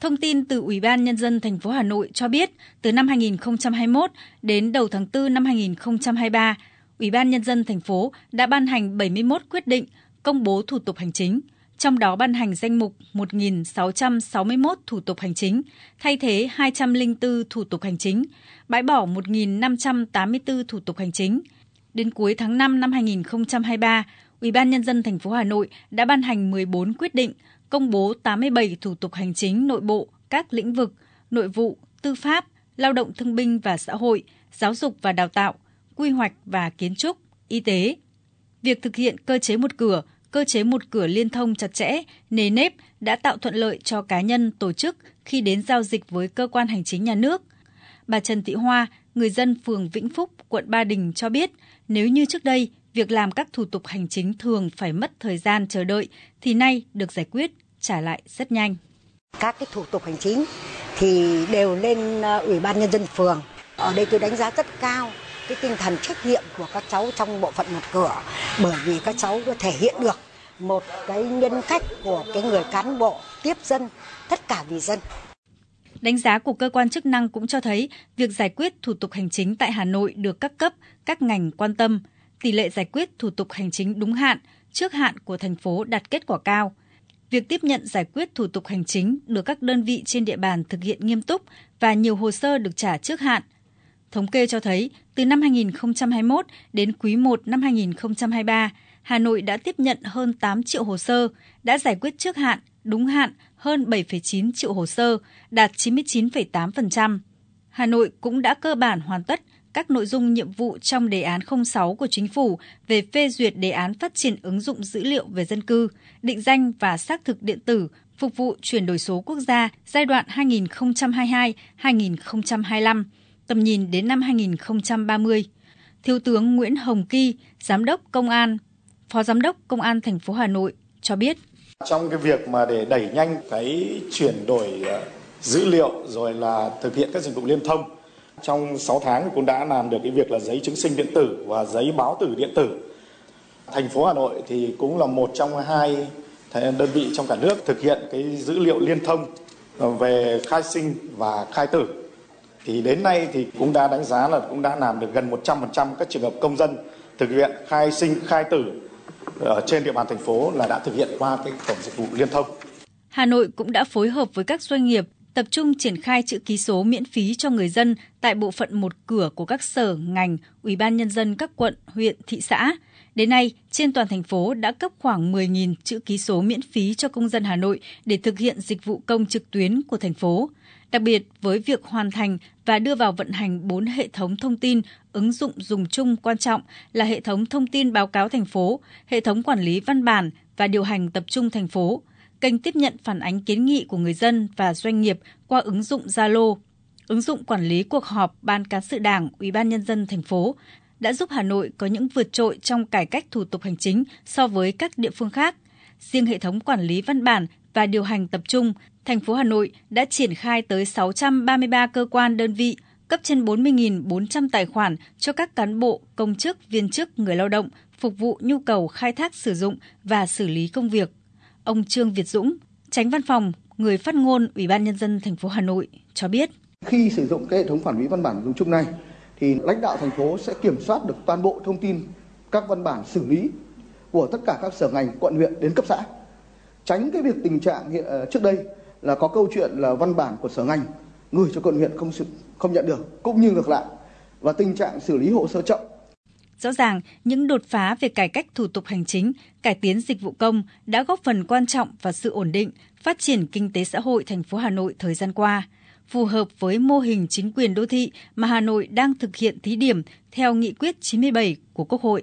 Thông tin từ Ủy ban Nhân dân thành phố Hà Nội cho biết, từ năm 2021 đến đầu tháng 4 năm 2023, Ủy ban Nhân dân thành phố đã ban hành 71 quyết định công bố thủ tục hành chính, trong đó ban hành danh mục 1.661 thủ tục hành chính, thay thế 204 thủ tục hành chính, bãi bỏ 1.584 thủ tục hành chính. Đến cuối tháng 5 năm 2023, Ủy ban Nhân dân thành phố Hà Nội đã ban hành 14 quyết định công bố 87 thủ tục hành chính nội bộ các lĩnh vực nội vụ, tư pháp, lao động thương binh và xã hội, giáo dục và đào tạo, quy hoạch và kiến trúc, y tế. Việc thực hiện cơ chế một cửa, cơ chế một cửa liên thông chặt chẽ, nề nếp đã tạo thuận lợi cho cá nhân, tổ chức khi đến giao dịch với cơ quan hành chính nhà nước. Bà Trần Thị Hoa, người dân phường Vĩnh Phúc, quận Ba Đình cho biết, nếu như trước đây việc làm các thủ tục hành chính thường phải mất thời gian chờ đợi thì nay được giải quyết trả lại rất nhanh. Các cái thủ tục hành chính thì đều lên ờ, Ủy ban nhân dân phường. Ở đây tôi đánh giá rất cao cái tinh thần trách nhiệm của các cháu trong bộ phận một cửa bởi vì các cháu có thể hiện được một cái nhân cách của cái người cán bộ tiếp dân tất cả vì dân. Đánh giá của cơ quan chức năng cũng cho thấy việc giải quyết thủ tục hành chính tại Hà Nội được các cấp, các ngành quan tâm. Tỷ lệ giải quyết thủ tục hành chính đúng hạn, trước hạn của thành phố đạt kết quả cao. Việc tiếp nhận giải quyết thủ tục hành chính được các đơn vị trên địa bàn thực hiện nghiêm túc và nhiều hồ sơ được trả trước hạn. Thống kê cho thấy, từ năm 2021 đến quý 1 năm 2023, Hà Nội đã tiếp nhận hơn 8 triệu hồ sơ, đã giải quyết trước hạn, đúng hạn hơn 7,9 triệu hồ sơ, đạt 99,8%. Hà Nội cũng đã cơ bản hoàn tất các nội dung nhiệm vụ trong đề án 06 của chính phủ về phê duyệt đề án phát triển ứng dụng dữ liệu về dân cư, định danh và xác thực điện tử phục vụ chuyển đổi số quốc gia giai đoạn 2022-2025, tầm nhìn đến năm 2030. Thiếu tướng Nguyễn Hồng Kỳ, Giám đốc Công an, Phó Giám đốc Công an thành phố Hà Nội cho biết. Trong cái việc mà để đẩy nhanh cái chuyển đổi ờ, dữ liệu rồi là thực hiện các dịch vụ liên thông trong 6 tháng cũng đã làm được cái việc là giấy chứng sinh điện tử và giấy báo tử điện tử. Thành phố Hà Nội thì cũng là một trong hai đơn vị trong cả nước thực hiện cái dữ liệu liên thông về khai sinh và khai tử. Thì đến nay thì cũng đã đánh giá là cũng đã làm được gần 100% các trường hợp công dân thực hiện khai sinh, khai tử ở trên địa bàn thành phố là đã thực hiện qua cái cổng dịch vụ liên thông. Hà Nội cũng đã phối hợp với các doanh nghiệp tập trung triển khai chữ ký số miễn phí cho người dân tại bộ phận một cửa của các sở, ngành, ủy ban nhân dân các quận, huyện, thị xã. Đến nay, trên toàn thành phố đã cấp khoảng 10.000 chữ ký số miễn phí cho công dân Hà Nội để thực hiện dịch vụ công trực tuyến của thành phố. Đặc biệt, với việc hoàn thành và đưa vào vận hành 4 hệ thống thông tin ứng dụng dùng chung quan trọng là hệ thống thông tin báo cáo thành phố, hệ thống quản lý văn bản và điều hành tập trung thành phố, kênh tiếp nhận phản ánh kiến nghị của người dân và doanh nghiệp qua ứng dụng Zalo, ứng dụng quản lý cuộc họp Ban cán sự Đảng, Ủy ban nhân dân thành phố đã giúp Hà Nội có những vượt trội trong cải cách thủ tục hành chính so với các địa phương khác. Riêng hệ thống quản lý văn bản và điều hành tập trung, thành phố Hà Nội đã triển khai tới 633 cơ quan đơn vị, cấp trên 40.400 tài khoản cho các cán bộ, công chức, viên chức, người lao động phục vụ nhu cầu khai thác sử dụng và xử lý công việc. Ông Trương Việt Dũng, tránh văn phòng, người phát ngôn Ủy ban nhân dân thành phố Hà Nội cho biết. Khi sử dụng cái hệ thống quản lý văn bản dùng chung này thì lãnh đạo thành phố sẽ kiểm soát được toàn bộ thông tin các văn bản xử lý của tất cả các sở ngành, quận huyện đến cấp xã. Tránh cái việc tình trạng hiện, ờ, trước đây là có câu chuyện là văn bản của sở ngành gửi cho quận huyện không không nhận được cũng như ngược lại và tình trạng xử lý hồ sơ chậm Rõ ràng, những đột phá về cải cách thủ tục hành chính, cải tiến dịch vụ công đã góp phần quan trọng vào sự ổn định, phát triển kinh tế xã hội thành phố Hà Nội thời gian qua, phù hợp với mô hình chính quyền đô thị mà Hà Nội đang thực hiện thí điểm theo nghị quyết 97 của Quốc hội.